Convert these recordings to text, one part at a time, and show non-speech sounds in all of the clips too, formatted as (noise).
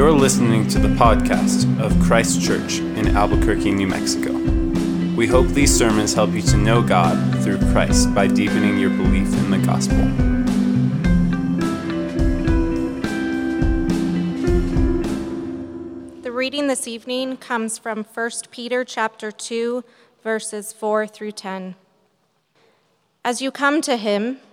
You're listening to the podcast of Christ Church in Albuquerque, New Mexico. We hope these sermons help you to know God through Christ by deepening your belief in the gospel. The reading this evening comes from 1 Peter chapter 2 verses 4 through 10. As you come to him,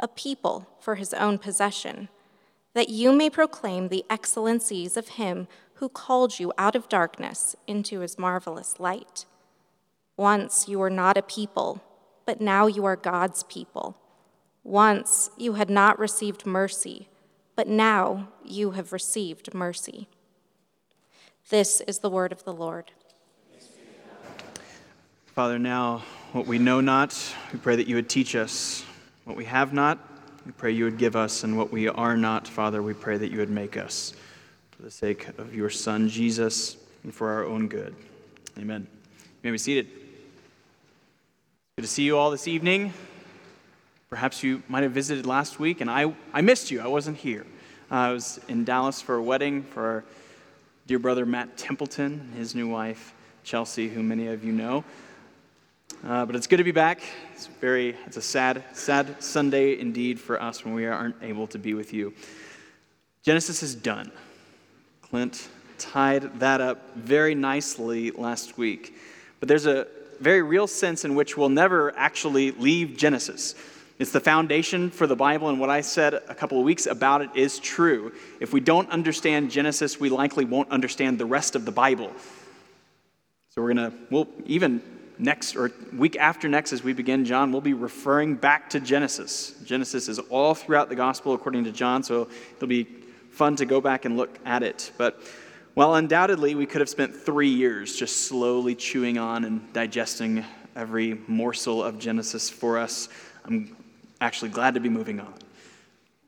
a people for his own possession, that you may proclaim the excellencies of him who called you out of darkness into his marvelous light. Once you were not a people, but now you are God's people. Once you had not received mercy, but now you have received mercy. This is the word of the Lord. Father, now what we know not, we pray that you would teach us. What we have not, we pray you would give us, and what we are not, Father, we pray that you would make us for the sake of your Son, Jesus, and for our own good. Amen. You may be seated. Good to see you all this evening. Perhaps you might have visited last week, and I, I missed you. I wasn't here. Uh, I was in Dallas for a wedding for our dear brother Matt Templeton and his new wife, Chelsea, who many of you know. Uh, but it's good to be back. It's very, it's a sad, sad Sunday indeed for us when we aren't able to be with you. Genesis is done. Clint tied that up very nicely last week. But there's a very real sense in which we'll never actually leave Genesis. It's the foundation for the Bible, and what I said a couple of weeks about it is true. If we don't understand Genesis, we likely won't understand the rest of the Bible. So we're going to, we'll even next or week after next as we begin John, we'll be referring back to Genesis. Genesis is all throughout the gospel according to John, so it'll be fun to go back and look at it. But while undoubtedly we could have spent three years just slowly chewing on and digesting every morsel of Genesis for us, I'm actually glad to be moving on.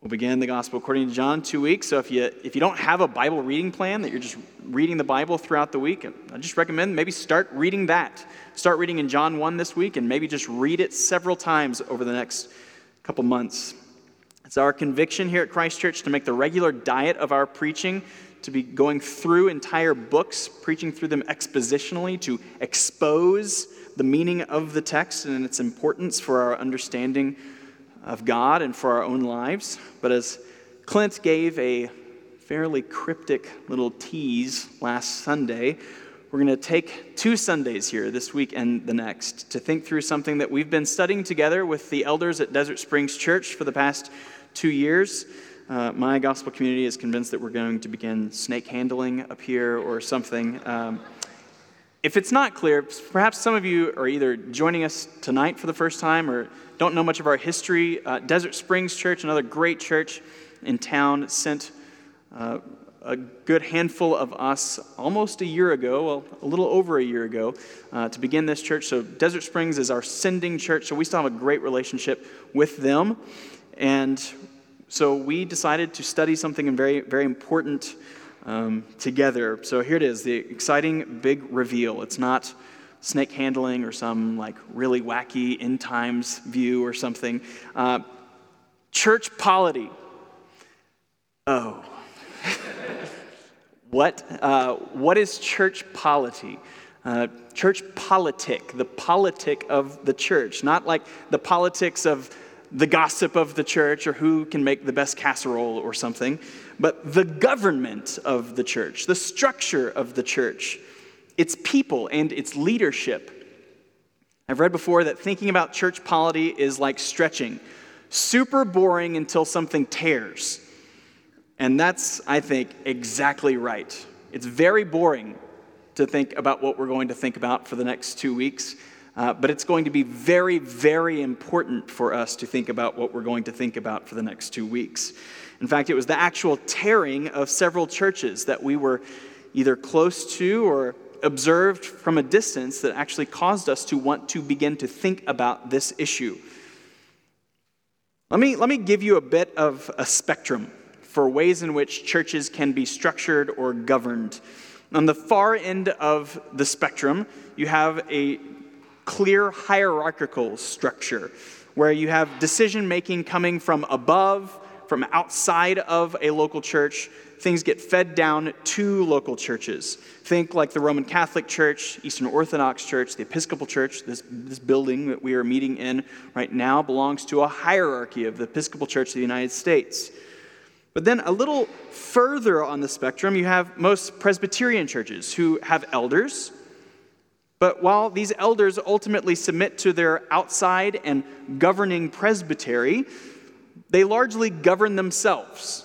We'll begin the gospel according to John two weeks. So if you if you don't have a Bible reading plan that you're just reading the Bible throughout the week, I just recommend maybe start reading that. Start reading in John 1 this week and maybe just read it several times over the next couple months. It's our conviction here at Christ Church to make the regular diet of our preaching to be going through entire books, preaching through them expositionally, to expose the meaning of the text and its importance for our understanding of God and for our own lives. But as Clint gave a fairly cryptic little tease last Sunday, we're going to take two Sundays here, this week and the next, to think through something that we've been studying together with the elders at Desert Springs Church for the past two years. Uh, my gospel community is convinced that we're going to begin snake handling up here or something. Um, if it's not clear, perhaps some of you are either joining us tonight for the first time or don't know much of our history. Uh, Desert Springs Church, another great church in town, sent uh, a good handful of us almost a year ago, well, a little over a year ago, uh, to begin this church. So, Desert Springs is our sending church, so we still have a great relationship with them. And so, we decided to study something very, very important um, together. So here it is the exciting big reveal. It's not snake handling or some like really wacky end times view or something. Uh, church polity. Oh. (laughs) what, uh, what is church polity? Uh, church politic, the politic of the church, not like the politics of the gossip of the church or who can make the best casserole or something, but the government of the church, the structure of the church, its people and its leadership. I've read before that thinking about church polity is like stretching, super boring until something tears. And that's, I think, exactly right. It's very boring to think about what we're going to think about for the next two weeks. Uh, but it's going to be very, very important for us to think about what we're going to think about for the next two weeks. In fact, it was the actual tearing of several churches that we were either close to or observed from a distance that actually caused us to want to begin to think about this issue. Let me, let me give you a bit of a spectrum for ways in which churches can be structured or governed. On the far end of the spectrum, you have a clear hierarchical structure where you have decision making coming from above, from outside of a local church. Things get fed down to local churches. Think like the Roman Catholic Church, Eastern Orthodox Church, the Episcopal Church. This, this building that we are meeting in right now belongs to a hierarchy of the Episcopal Church of the United States. But then a little further on the spectrum, you have most Presbyterian churches who have elders but while these elders ultimately submit to their outside and governing presbytery, they largely govern themselves.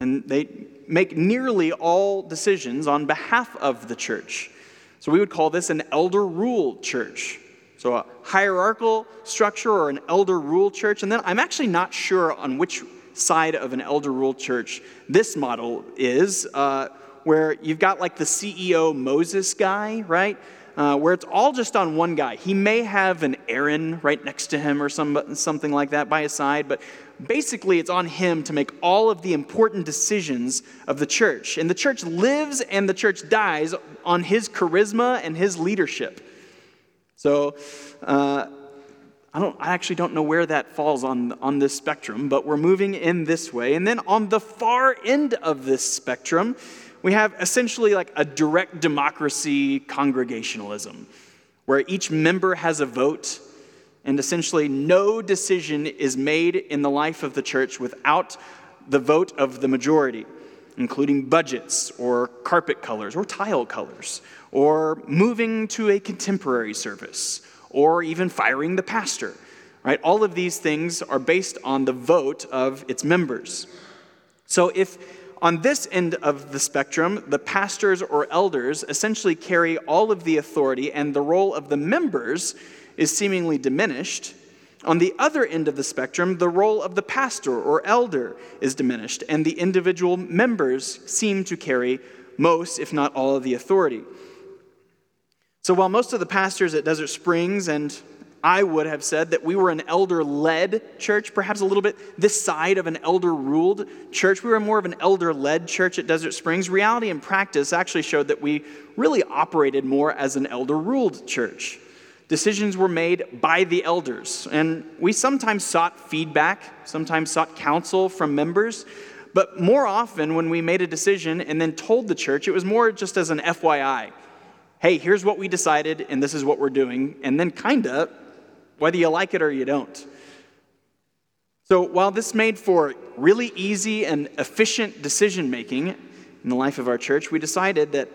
And they make nearly all decisions on behalf of the church. So we would call this an elder ruled church. So a hierarchical structure or an elder ruled church. And then I'm actually not sure on which side of an elder ruled church this model is. Uh, where you've got like the CEO Moses guy, right? Uh, where it's all just on one guy. He may have an Aaron right next to him or some, something like that by his side, but basically it's on him to make all of the important decisions of the church. And the church lives and the church dies on his charisma and his leadership. So, uh, I, don't, I actually don't know where that falls on, on this spectrum, but we're moving in this way. And then on the far end of this spectrum, we have essentially like a direct democracy congregationalism, where each member has a vote, and essentially no decision is made in the life of the church without the vote of the majority, including budgets or carpet colors or tile colors, or moving to a contemporary service, or even firing the pastor. Right? All of these things are based on the vote of its members. So if on this end of the spectrum, the pastors or elders essentially carry all of the authority, and the role of the members is seemingly diminished. On the other end of the spectrum, the role of the pastor or elder is diminished, and the individual members seem to carry most, if not all, of the authority. So while most of the pastors at Desert Springs and I would have said that we were an elder led church, perhaps a little bit this side of an elder ruled church. We were more of an elder led church at Desert Springs. Reality and practice actually showed that we really operated more as an elder ruled church. Decisions were made by the elders, and we sometimes sought feedback, sometimes sought counsel from members. But more often, when we made a decision and then told the church, it was more just as an FYI. Hey, here's what we decided, and this is what we're doing. And then, kind of, whether you like it or you don't. So, while this made for really easy and efficient decision making in the life of our church, we decided that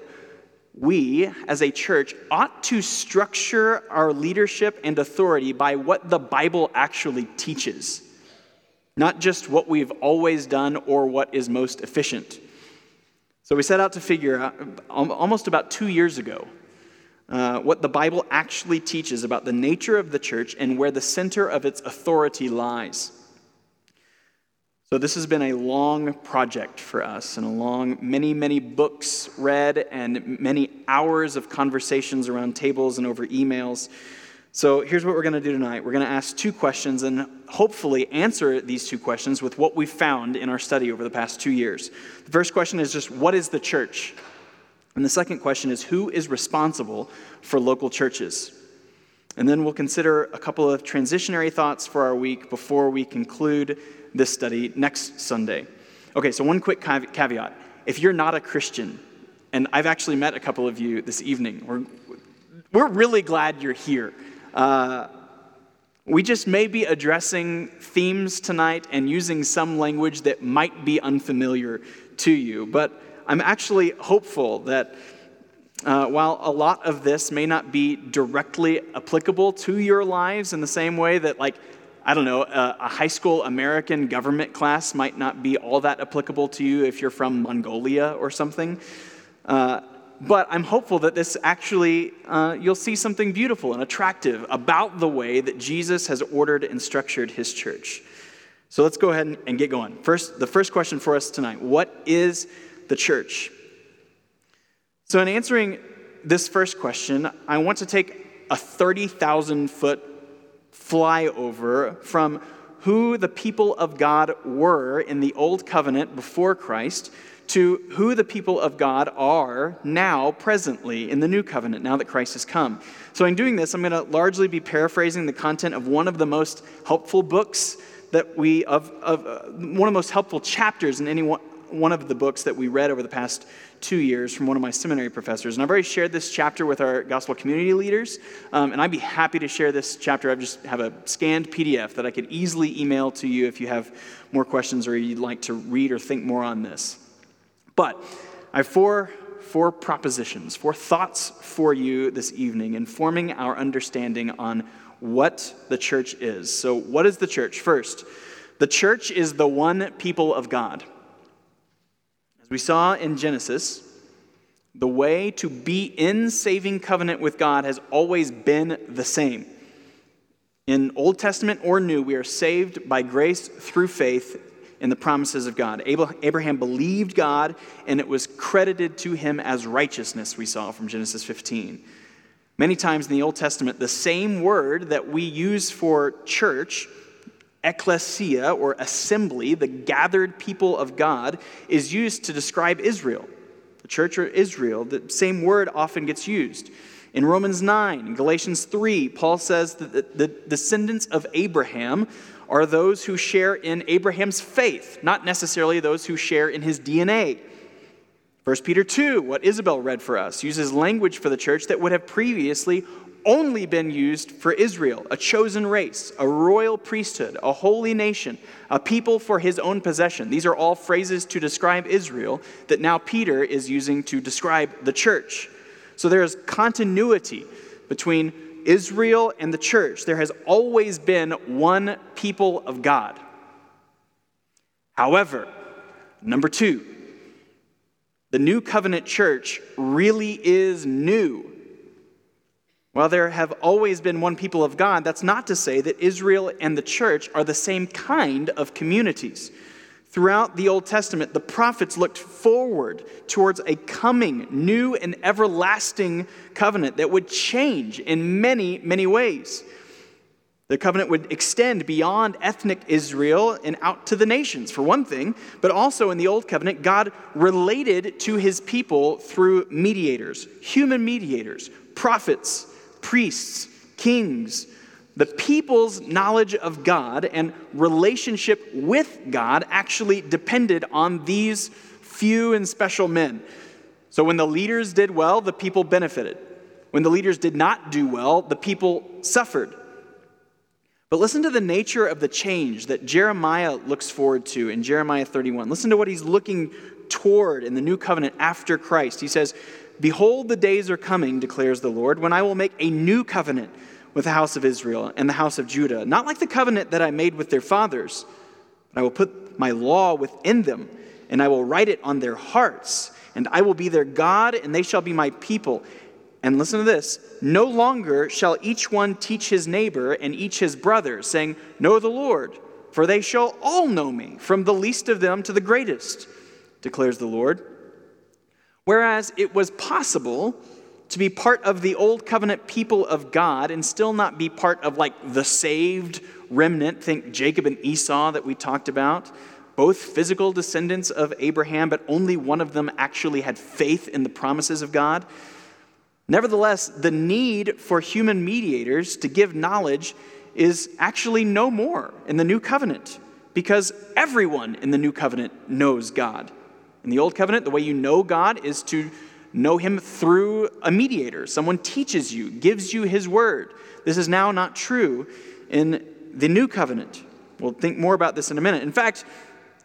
we, as a church, ought to structure our leadership and authority by what the Bible actually teaches, not just what we've always done or what is most efficient. So, we set out to figure out almost about two years ago uh, what the Bible actually teaches about the nature of the church and where the center of its authority lies. So, this has been a long project for us and a long, many, many books read and many hours of conversations around tables and over emails. So, here's what we're going to do tonight. We're going to ask two questions and hopefully answer these two questions with what we found in our study over the past two years. The first question is just what is the church? And the second question is who is responsible for local churches? And then we'll consider a couple of transitionary thoughts for our week before we conclude this study next Sunday. Okay, so one quick caveat. If you're not a Christian, and I've actually met a couple of you this evening, we're, we're really glad you're here. Uh, We just may be addressing themes tonight and using some language that might be unfamiliar to you, but I'm actually hopeful that uh, while a lot of this may not be directly applicable to your lives in the same way that, like, I don't know, a, a, high school American government class might not be all that applicable to you if you're from Mongolia or something. Uh, but I'm hopeful that this actually, uh, you'll see something beautiful and attractive about the way that Jesus has ordered and structured his church. So let's go ahead and get going. First, the first question for us tonight What is the church? So, in answering this first question, I want to take a 30,000 foot flyover from who the people of God were in the Old Covenant before Christ to who the people of God are now, presently, in the new covenant, now that Christ has come. So, in doing this, I'm going to largely be paraphrasing the content of one of the most helpful books that we, of, of uh, one of the most helpful chapters in any one, one of the books that we read over the past two years from one of my seminary professors. And I've already shared this chapter with our gospel community leaders, um, and I'd be happy to share this chapter. I just have a scanned PDF that I could easily email to you if you have more questions or you'd like to read or think more on this. But I have four, four propositions, four thoughts for you this evening, informing our understanding on what the church is. So, what is the church? First, the church is the one people of God. As we saw in Genesis, the way to be in saving covenant with God has always been the same. In Old Testament or New, we are saved by grace through faith in the promises of God. Abraham believed God, and it was credited to him as righteousness, we saw from Genesis 15. Many times in the Old Testament, the same word that we use for church, ecclesia or assembly, the gathered people of God, is used to describe Israel. The church or Israel, the same word often gets used. In Romans 9, Galatians 3, Paul says that the descendants of Abraham are those who share in Abraham's faith, not necessarily those who share in his DNA. 1 Peter 2, what Isabel read for us, uses language for the church that would have previously only been used for Israel, a chosen race, a royal priesthood, a holy nation, a people for his own possession. These are all phrases to describe Israel that now Peter is using to describe the church. So there is continuity between Israel and the church, there has always been one people of God. However, number two, the new covenant church really is new. While there have always been one people of God, that's not to say that Israel and the church are the same kind of communities. Throughout the Old Testament, the prophets looked forward towards a coming, new, and everlasting covenant that would change in many, many ways. The covenant would extend beyond ethnic Israel and out to the nations, for one thing, but also in the Old Covenant, God related to his people through mediators, human mediators, prophets, priests, kings, the people's knowledge of God and relationship with God actually depended on these few and special men. So when the leaders did well, the people benefited. When the leaders did not do well, the people suffered. But listen to the nature of the change that Jeremiah looks forward to in Jeremiah 31. Listen to what he's looking toward in the new covenant after Christ. He says, Behold, the days are coming, declares the Lord, when I will make a new covenant with the house of Israel and the house of Judah, not like the covenant that I made with their fathers. But I will put my law within them, and I will write it on their hearts, and I will be their God, and they shall be my people. And listen to this no longer shall each one teach his neighbor and each his brother, saying, Know the Lord, for they shall all know me, from the least of them to the greatest, declares the Lord. Whereas it was possible to be part of the old covenant people of God and still not be part of like the saved remnant. Think Jacob and Esau that we talked about, both physical descendants of Abraham, but only one of them actually had faith in the promises of God. Nevertheless, the need for human mediators to give knowledge is actually no more in the new covenant because everyone in the new covenant knows God. In the old covenant, the way you know God is to know him through a mediator. Someone teaches you, gives you his word. This is now not true in the new covenant. We'll think more about this in a minute. In fact,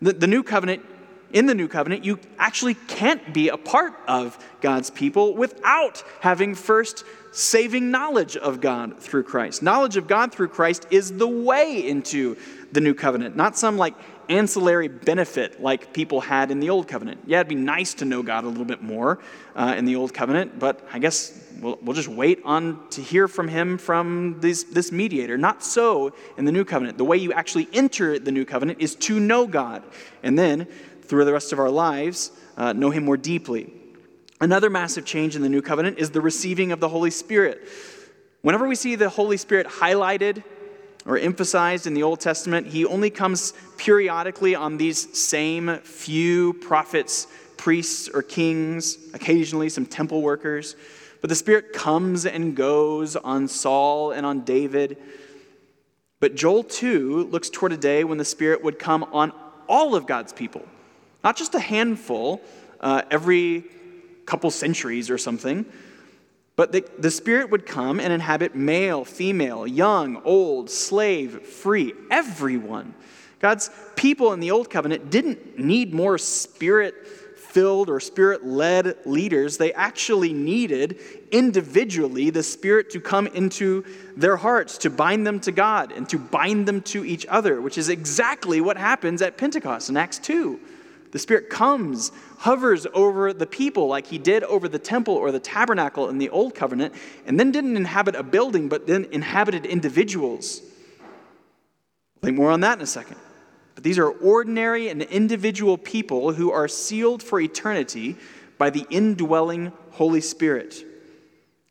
the, the new covenant, in the new covenant, you actually can't be a part of God's people without having first saving knowledge of God through Christ. Knowledge of God through Christ is the way into the new covenant, not some like ancillary benefit like people had in the old covenant. Yeah, it'd be nice to know God a little bit more uh, in the old covenant, but I guess we'll, we'll just wait on to hear from him from this, this mediator. Not so in the new covenant. The way you actually enter the new covenant is to know God, and then through the rest of our lives, uh, know him more deeply. Another massive change in the new covenant is the receiving of the Holy Spirit. Whenever we see the Holy Spirit highlighted or emphasized in the Old Testament, he only comes periodically on these same few prophets, priests, or kings, occasionally some temple workers. But the Spirit comes and goes on Saul and on David. But Joel 2 looks toward a day when the Spirit would come on all of God's people, not just a handful uh, every couple centuries or something. But the, the Spirit would come and inhabit male, female, young, old, slave, free, everyone. God's people in the Old Covenant didn't need more Spirit filled or Spirit led leaders. They actually needed individually the Spirit to come into their hearts, to bind them to God and to bind them to each other, which is exactly what happens at Pentecost in Acts 2. The Spirit comes, hovers over the people like he did over the temple or the tabernacle in the Old Covenant, and then didn't inhabit a building, but then inhabited individuals. I'll think more on that in a second. But these are ordinary and individual people who are sealed for eternity by the indwelling Holy Spirit.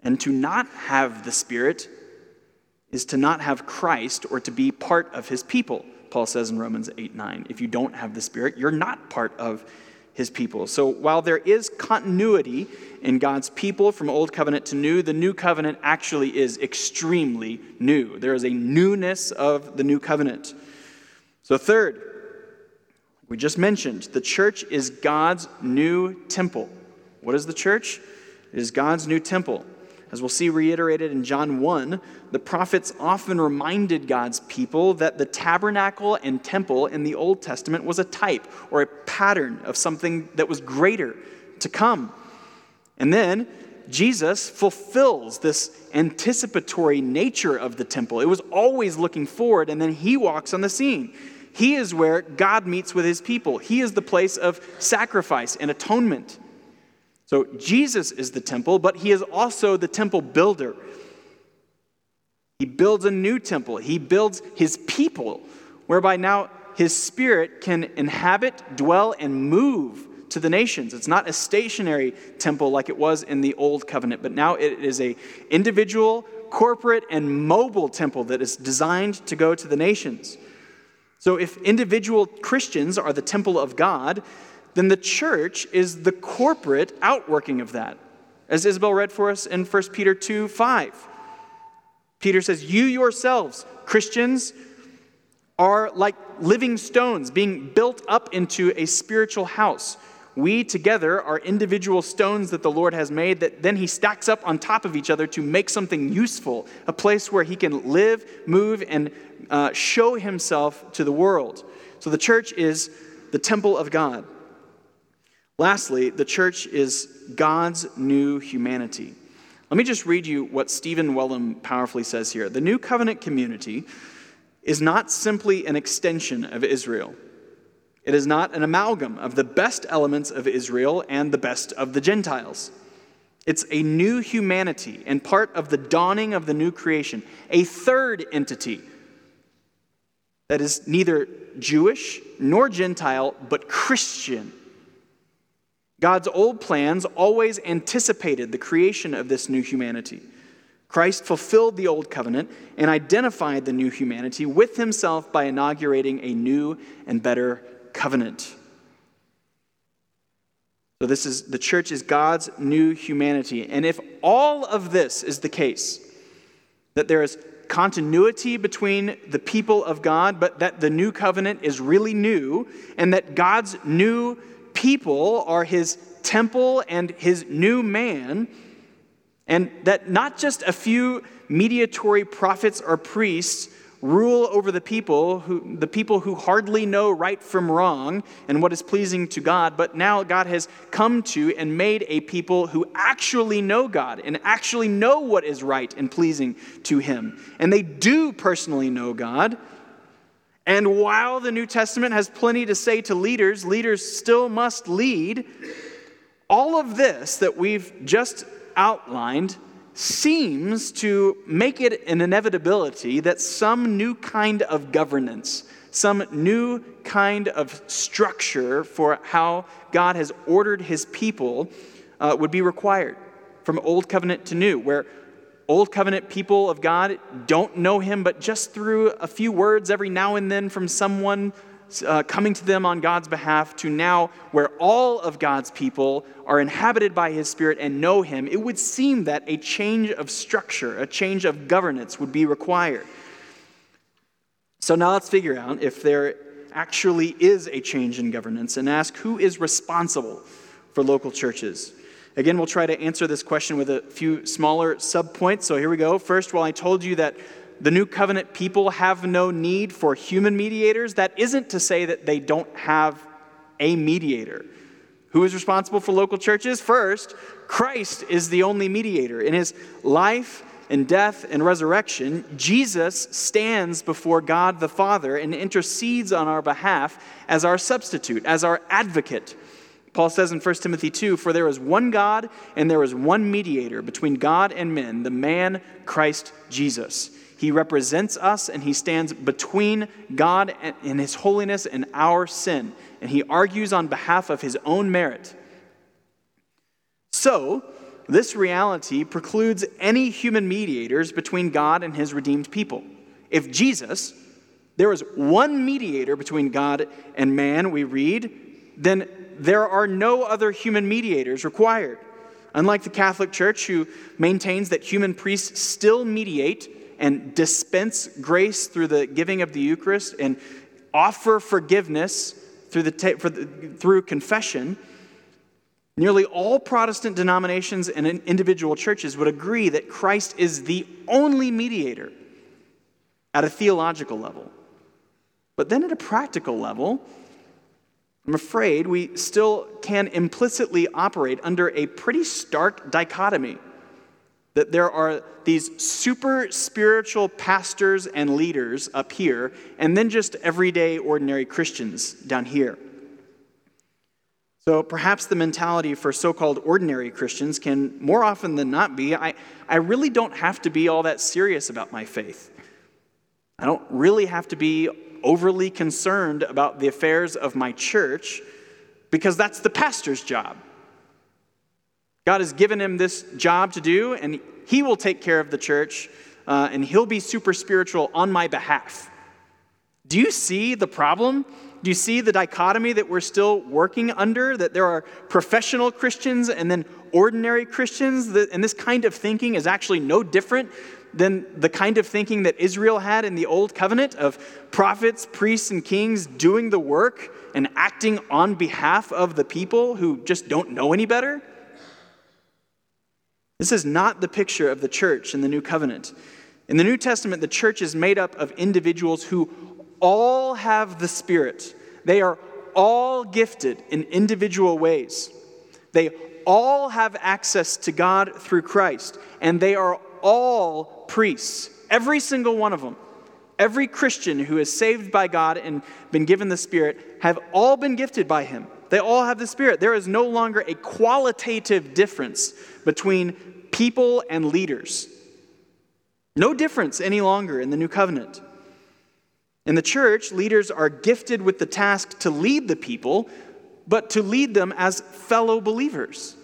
And to not have the Spirit is to not have Christ or to be part of his people. Paul says in Romans 8 9. If you don't have the Spirit, you're not part of his people. So while there is continuity in God's people from Old Covenant to New, the New Covenant actually is extremely new. There is a newness of the New Covenant. So, third, we just mentioned the church is God's new temple. What is the church? It is God's new temple. As we'll see reiterated in John 1, the prophets often reminded God's people that the tabernacle and temple in the Old Testament was a type or a pattern of something that was greater to come. And then Jesus fulfills this anticipatory nature of the temple. It was always looking forward, and then he walks on the scene. He is where God meets with his people, he is the place of sacrifice and atonement. So Jesus is the temple, but he is also the temple builder. He builds a new temple, he builds his people, whereby now his spirit can inhabit, dwell, and move to the nations. It's not a stationary temple like it was in the old covenant, but now it is a individual, corporate, and mobile temple that is designed to go to the nations. So if individual Christians are the temple of God, then the church is the corporate outworking of that. As Isabel read for us in 1 Peter 2 5. Peter says, You yourselves, Christians, are like living stones being built up into a spiritual house. We together are individual stones that the Lord has made that then He stacks up on top of each other to make something useful, a place where He can live, move, and uh, show Himself to the world. So the church is the temple of God. Lastly, the church is God's new humanity. Let me just read you what Stephen Wellum powerfully says here. The new covenant community is not simply an extension of Israel. It is not an amalgam of the best elements of Israel and the best of the Gentiles. It's a new humanity and part of the dawning of the new creation, a third entity that is neither Jewish nor Gentile, but Christian God's old plans always anticipated the creation of this new humanity. Christ fulfilled the old covenant and identified the new humanity with himself by inaugurating a new and better covenant. So this is the church is God's new humanity. And if all of this is the case, that there is continuity between the people of God, but that the new covenant is really new, and that God's new people are his temple and his new man, and that not just a few mediatory prophets or priests rule over the people who the people who hardly know right from wrong and what is pleasing to God but now God has come to and made a people who actually know God and actually know what is right and pleasing to him. And they do personally know God and while the New Testament has plenty to say to leaders leaders still must lead. All of this that we've just outlined seems to make it an inevitability that some new kind of governance, some new kind of structure for how God has ordered his people uh, would be required from Old Covenant to New, where Old Covenant people of God don't know him, but just through a few words every now and then from someone uh, coming to them on God's behalf to now where all of God's people are inhabited by his spirit and know him, it would seem that a change of structure, a change of governance would be required. So now let's figure out if there actually is a change in governance and ask who is responsible for local churches. Again, we'll try to answer this question with a few smaller subpoints. So here we go. First, while I told you that the new covenant people have no need for human mediators, that isn't to say that they don't have a mediator. Who is responsible for local churches? First, Christ is the only mediator. In his life and death and resurrection, Jesus stands before God the Father and intercedes on our behalf as our substitute, as our advocate. Paul says in 1 Timothy 2 For there is one God and there is one mediator between God and men, the man Christ Jesus. He represents us and he stands between God and his holiness and our sin. And he argues on behalf of his own merit. So, this reality precludes any human mediators between God and his redeemed people. If Jesus, there is one mediator between God and man, we read, then there are no other human mediators required. Unlike the Catholic Church, who maintains that human priests still mediate and dispense grace through the giving of the Eucharist and offer forgiveness through, the, the, through confession, nearly all Protestant denominations and individual churches would agree that Christ is the only mediator at a theological level. But then at a practical level, I'm afraid we still can implicitly operate under a pretty stark dichotomy that there are these super spiritual pastors and leaders up here, and then just everyday, ordinary Christians down here. So perhaps the mentality for so called ordinary Christians can more often than not be I, I really don't have to be all that serious about my faith. I don't really have to be overly concerned about the affairs of my church because that's the pastor's job. God has given him this job to do, and he will take care of the church, uh, and he'll be super spiritual on my behalf. Do you see the problem? Do you see the dichotomy that we're still working under? That there are professional Christians and then ordinary Christians? and this kind of thinking is actually no different than the kind of thinking that Israel had in the Old Covenant of prophets, priests, and kings doing the work and acting on behalf of the people who just don't know any better? This is not the picture of the church in the New Covenant. In the New Testament, the church is made up of individuals who all have the Spirit. They are all gifted in individual ways. They all have access to God through Christ, and they are all priests, every single one of them. Every Christian who is saved by God and been given the Spirit have all been gifted by Him. They all have the Spirit. There is no longer a qualitative difference between people and leaders. No difference any longer in the new covenant. In the church, leaders are gifted with the task to lead the people, but to lead them as fellow believers,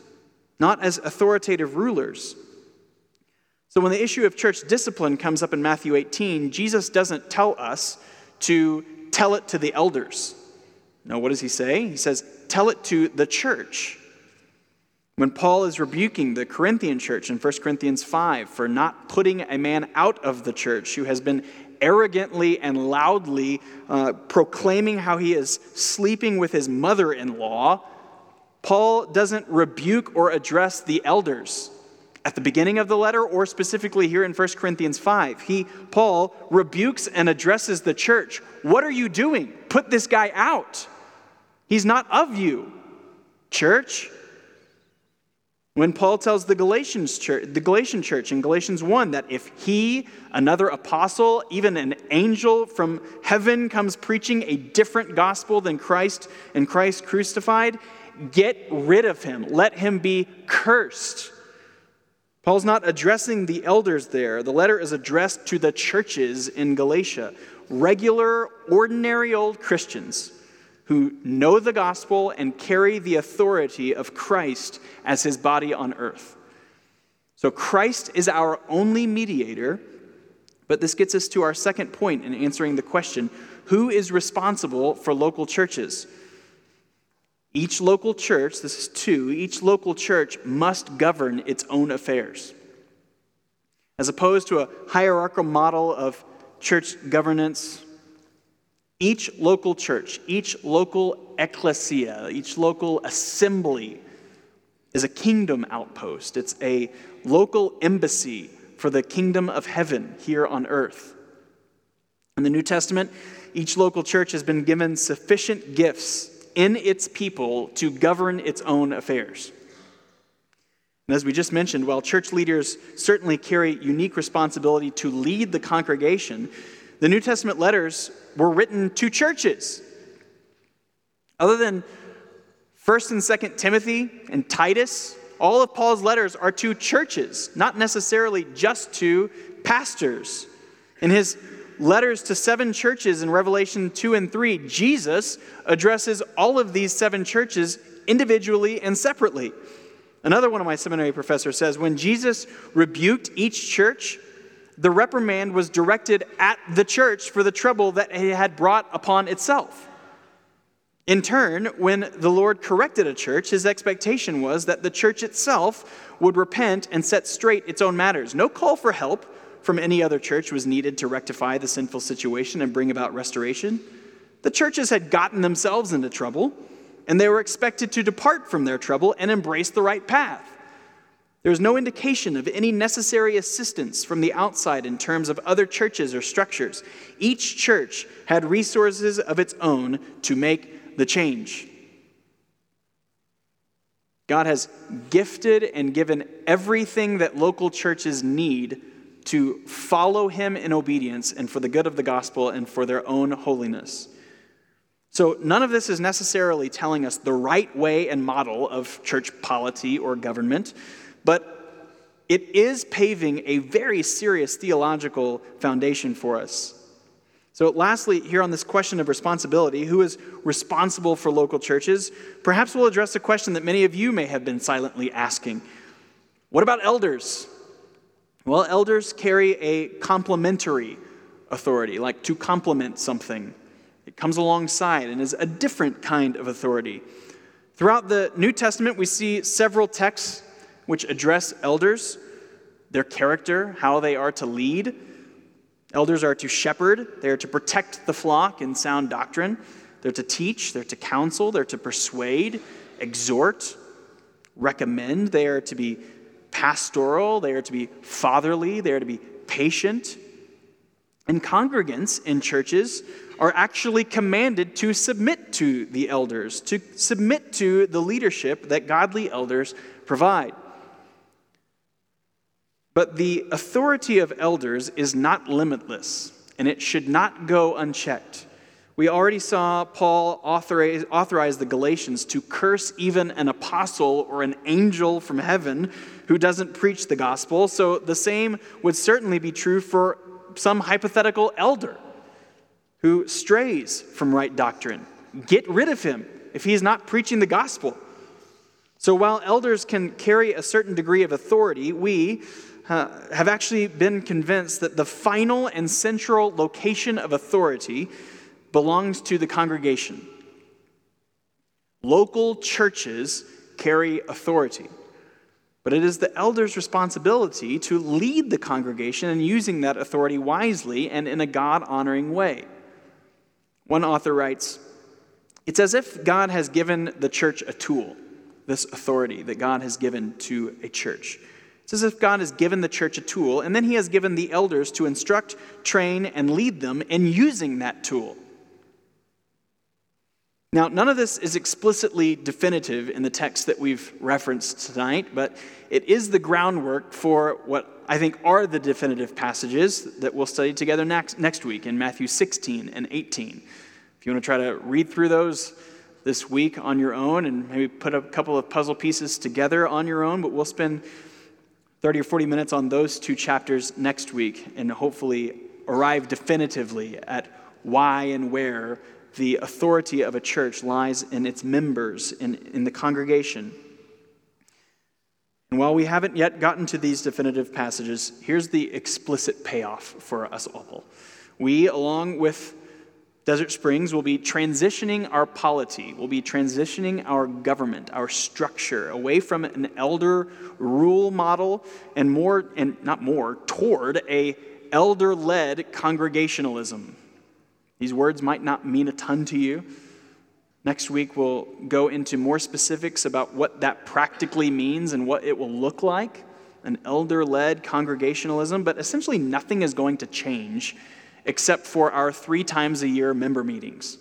not as authoritative rulers. So when the issue of church discipline comes up in Matthew 18, Jesus doesn't tell us to tell it to the elders. No, what does he say? He says, tell it to the church. When Paul is rebuking the Corinthian church in 1 Corinthians 5 for not putting a man out of the church who has been arrogantly and loudly uh, proclaiming how he is sleeping with his mother in law, Paul doesn't rebuke or address the elders. At the beginning of the letter or specifically here in 1 Corinthians 5. He, Paul, rebukes and addresses the church. What are you doing? Put this guy out. He's not of you, church. When Paul tells the Galatians church, the Galatian church in Galatians 1 that if he, another apostle, even an angel from heaven comes preaching a different gospel than Christ and Christ crucified, get rid of him. Let him be cursed. Paul's not addressing the elders there. The letter is addressed to the churches in Galatia, regular, ordinary old Christians who know the gospel and carry the authority of Christ as his body on earth. So Christ is our only mediator, but this gets us to our second point in answering the question who is responsible for local churches? Each local church, this is two, each local church must govern its own affairs. As opposed to a hierarchical model of church governance, each local church, each local ecclesia, each local assembly is a kingdom outpost. It's a local embassy for the kingdom of heaven here on earth. In the New Testament, each local church has been given sufficient gifts in its people to govern its own affairs. And as we just mentioned, while church leaders certainly carry unique responsibility to lead the congregation, the New Testament letters were written to churches. Other than 1st and 2nd Timothy and Titus, all of Paul's letters are to churches, not necessarily just to pastors. In his letters to seven churches in Revelation 2 and 3, Jesus addresses all of these seven churches individually and separately. Another one of my seminary professors says when Jesus rebuked each church, the reprimand was directed at the church for the trouble that it had brought upon itself. In turn, when the Lord corrected a church, his expectation was that the church itself would repent and set straight its own matters. No call for help from any other church was needed to rectify the sinful situation and bring about restoration. The churches had gotten themselves into trouble, and they were expected to depart from their trouble and embrace the right path. There is no indication of any necessary assistance from the outside in terms of other churches or structures. Each church had resources of its own to make the change. God has gifted and given everything that local churches need to follow Him in obedience and for the good of the gospel and for their own holiness. So, none of this is necessarily telling us the right way and model of church polity or government but it is paving a very serious theological foundation for us. So, lastly, here on this question of responsibility, who is responsible for local churches? Perhaps we'll address a question that many of you may have been silently asking What about elders? Well, elders carry a complementary authority, like to complement something. It comes alongside and is a different kind of authority. Throughout the New Testament, we see several texts which address elders, their character, how they are to lead. Elders are to shepherd, they are to protect the flock in sound doctrine, they're to teach, they're to counsel, they're to persuade, exhort, recommend, they are to be pastoral, they are to be fatherly, they are to be patient. And congregants in churches are actually commanded to submit to the elders, to submit to the leadership that godly elders provide. But the authority of elders is not limitless, and it should not go unchecked. We already saw Paul authorize, authorize, the Galatians to curse even an apostle or an angel from heaven who doesn't preach the gospel. So the same would certainly be true for some hypothetical elder who strays from right doctrine. Get rid of him if he is not preaching the gospel. So while elders can carry a certain degree of authority, we, uh, have actually been convinced that the final and central location of authority belongs to the congregation. Local churches carry authority, but it is the elder's responsibility to lead the congregation in using that authority wisely and in a God honoring way. One author writes It's as if God has given the church a tool, this authority that God has given to a church. It's as if God has given the church a tool, and then he has given the elders to instruct, train, and lead them in using that tool. Now, none of this is explicitly definitive in the text that we've referenced tonight, but it is the groundwork for what I think are the definitive passages that we'll study together next, next week in Matthew 16 and 18. If you want to try to read through those this week on your own and maybe put a couple of puzzle pieces together on your own, but we'll spend 30 or 40 minutes on those two chapters next week and hopefully arrive definitively at why and where the authority of a church lies in its members, in, in the congregation. And while we haven't yet gotten to these definitive passages, here's the explicit payoff for us all. We, along with Desert Springs, will be transitioning our polity, we'll be transitioning our government, our structure away from an elder rule model and more, and not more, toward a elder led congregationalism. These words might not mean a ton to you. Next week, we'll go into more specifics about what that practically means and what it will look like an elder led congregationalism, but essentially nothing is going to change except for our three times a year member meetings.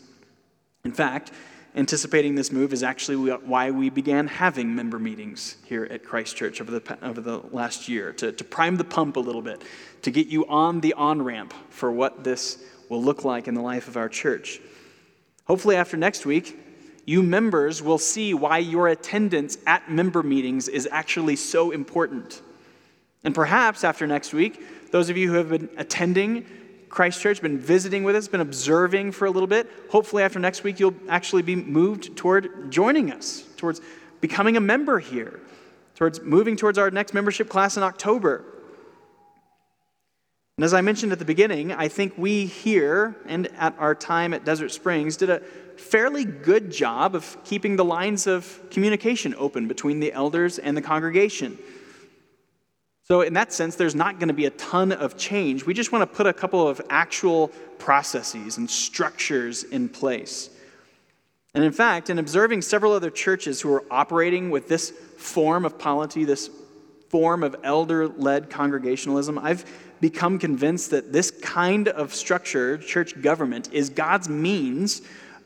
In fact, anticipating this move is actually why we began having member meetings here at Christ Church over the, over the last year, to, to prime the pump a little bit, to get you on the on ramp for what this will look like in the life of our church. Hopefully, after next week, you members will see why your attendance at member meetings is actually so important. And perhaps after next week, those of you who have been attending Christ Church, been visiting with us, been observing for a little bit, hopefully after next week, you'll actually be moved toward joining us, towards becoming a member here, towards moving towards our next membership class in October. And as I mentioned at the beginning, I think we here and at our time at Desert Springs did a fairly good job of keeping the lines of communication open between the elders and the congregation. So, in that sense, there's not going to be a ton of change. We just want to put a couple of actual processes and structures in place. And in fact, in observing several other churches who are operating with this form of polity, this form of elder led congregationalism, I've become convinced that this kind of structure, church government, is God's means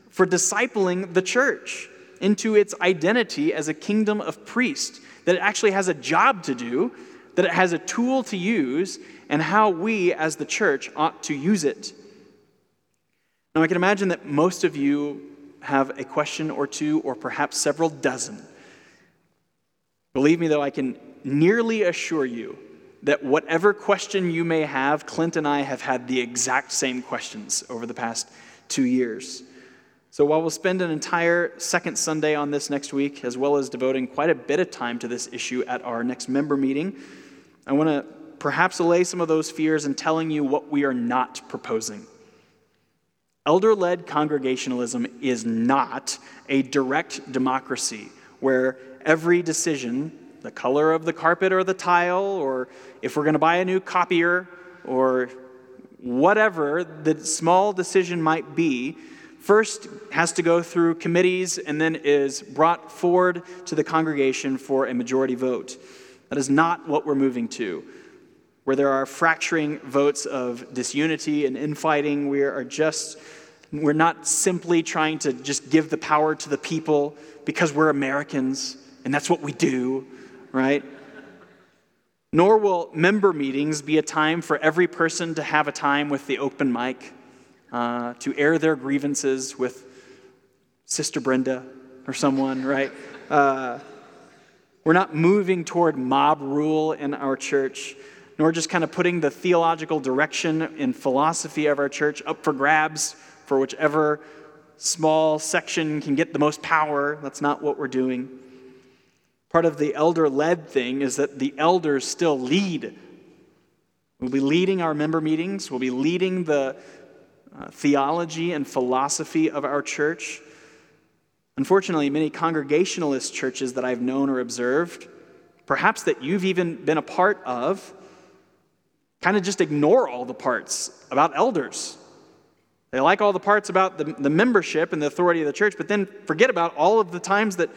for discipling the church into its identity as a kingdom of priests, that it actually has a job to do, that it has a tool to use, and how we as the church ought to use it. Now, I can imagine that most of you have a question or two, or perhaps several dozen. Believe me, though, I can nearly assure you that whatever question you may have, Clint and I have had the exact same questions over the past two years. So while we'll spend an entire second Sunday on this next week, as well as devoting quite a bit of time to this issue at our next member meeting, I want to perhaps allay some of those fears in telling you what we are not proposing. Elder led congregationalism is not a direct democracy where every decision the color of the carpet or the tile, or if we're going to buy a new copier, or whatever the small decision might be, first has to go through committees and then is brought forward to the congregation for a majority vote. That is not what we're moving to. Where there are fracturing votes of disunity and infighting, we are just, we're not simply trying to just give the power to the people because we're Americans and that's what we do right? Nor will member meetings be a time for every person to have a time with the open mic, uh, to air their grievances with Sister Brenda or someone, right? Uh, we're not moving toward mob rule in our church, nor just kind of putting the theological direction and philosophy of our church up for grabs for whichever small section can get the most power. That's not what we're doing. Part of the elder led thing is that the elders still lead. We'll be leading our member meetings, we'll be leading the uh, theology and philosophy of our church. Unfortunately, many Congregationalist churches that I've known or observed, perhaps that you've even been a part of, kind of just ignore all the parts about elders. They like all the parts about the, the membership and the authority of the church, but then forget about all of the times that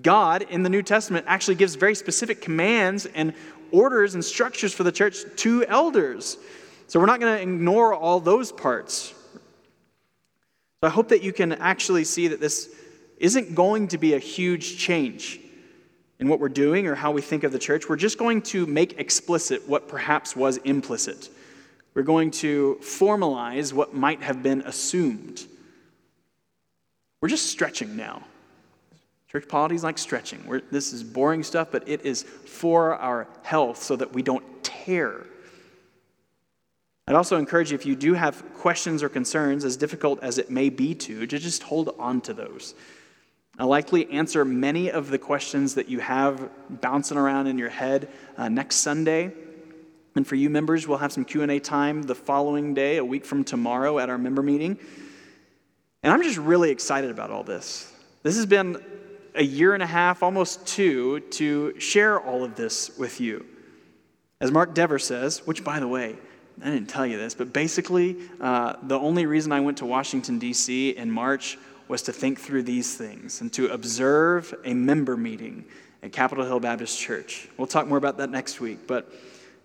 God in the New Testament actually gives very specific commands and orders and structures for the church to elders. So we're not going to ignore all those parts. So I hope that you can actually see that this isn't going to be a huge change in what we're doing or how we think of the church. We're just going to make explicit what perhaps was implicit. We're going to formalize what might have been assumed. We're just stretching now. Church polity is like stretching. We're, this is boring stuff, but it is for our health so that we don't tear. I'd also encourage you, if you do have questions or concerns, as difficult as it may be to, to just hold on to those. I'll likely answer many of the questions that you have bouncing around in your head uh, next Sunday. And for you members, we'll have some Q&A time the following day, a week from tomorrow at our member meeting. And I'm just really excited about all this. This has been a year and a half, almost two, to share all of this with you. As Mark Dever says, which by the way, I didn't tell you this, but basically, uh, the only reason I went to Washington, D.C. in March was to think through these things and to observe a member meeting at Capitol Hill Baptist Church. We'll talk more about that next week. But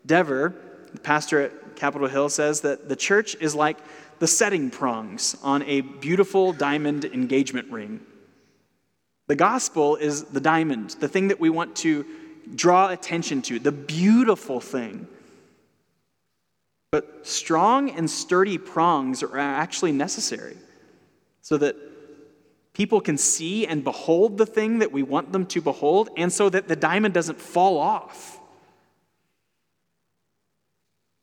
Dever, the pastor at Capitol Hill, says that the church is like the setting prongs on a beautiful diamond engagement ring. The gospel is the diamond, the thing that we want to draw attention to, the beautiful thing. But strong and sturdy prongs are actually necessary so that people can see and behold the thing that we want them to behold, and so that the diamond doesn't fall off.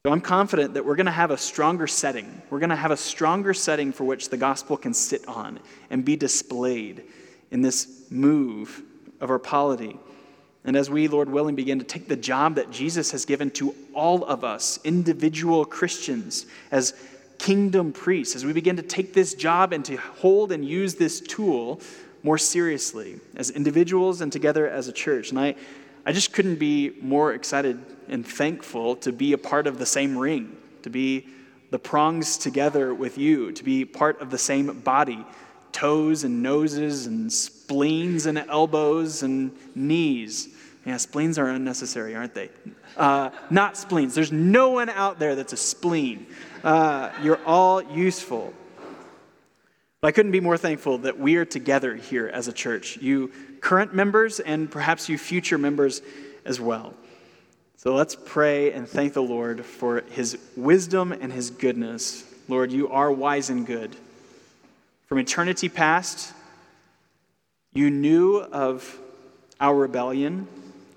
So I'm confident that we're going to have a stronger setting. We're going to have a stronger setting for which the gospel can sit on and be displayed in this move of our polity. And as we, Lord willing, begin to take the job that Jesus has given to all of us, individual Christians, as kingdom priests, as we begin to take this job and to hold and use this tool more seriously as individuals and together as a church. And I, I just couldn't be more excited and thankful to be a part of the same ring, to be the prongs together with you, to be part of the same body, toes and noses and spleens and elbows and knees. Yeah, spleens are unnecessary, aren't they? Uh, not spleens. There's no one out there that's a spleen. Uh, you're all useful. But I couldn't be more thankful that we are together here as a church, you current members and perhaps you future members as well. So let's pray and thank the Lord for his wisdom and his goodness. Lord, you are wise and good. From eternity past, you knew of our rebellion,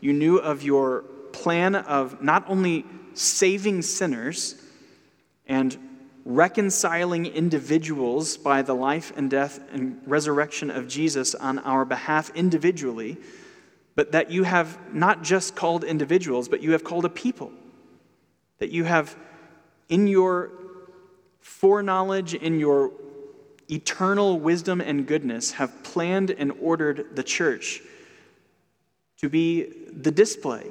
you knew of your plan of not only saving sinners and reconciling individuals by the life and death and resurrection of Jesus on our behalf individually, but that you have not just called individuals, but you have called a people. That you have, in your foreknowledge, in your eternal wisdom and goodness, have planned and ordered the church to be the display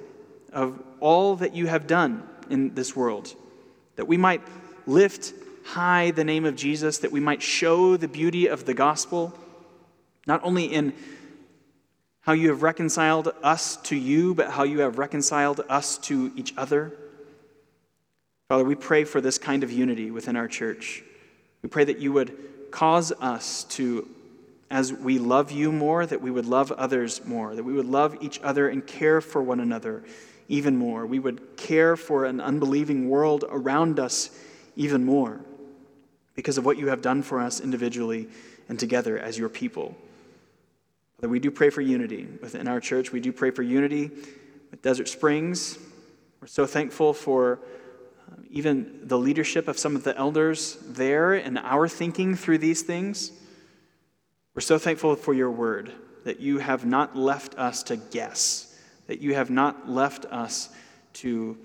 of all that you have done in this world. That we might lift high the name of Jesus, that we might show the beauty of the gospel, not only in how you have reconciled us to you, but how you have reconciled us to each other. Father, we pray for this kind of unity within our church. We pray that you would cause us to, as we love you more, that we would love others more, that we would love each other and care for one another even more. We would care for an unbelieving world around us even more because of what you have done for us individually and together as your people. Father, we do pray for unity within our church. We do pray for unity with Desert Springs. We're so thankful for uh, even the leadership of some of the elders there and our thinking through these things. We're so thankful for your word that you have not left us to guess, that you have not left us to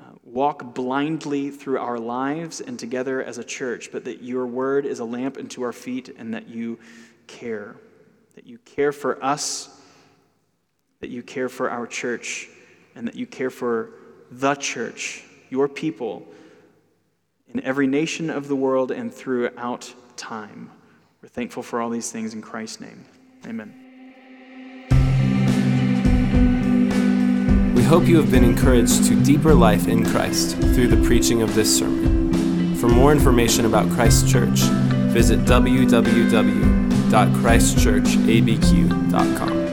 uh, walk blindly through our lives and together as a church, but that your word is a lamp unto our feet and that you care. That you care for us, that you care for our church, and that you care for the church, your people, in every nation of the world and throughout time. We're thankful for all these things in Christ's name. Amen. We hope you have been encouraged to deeper life in Christ through the preaching of this sermon. For more information about Christ Church, visit www.christchurchabq.com.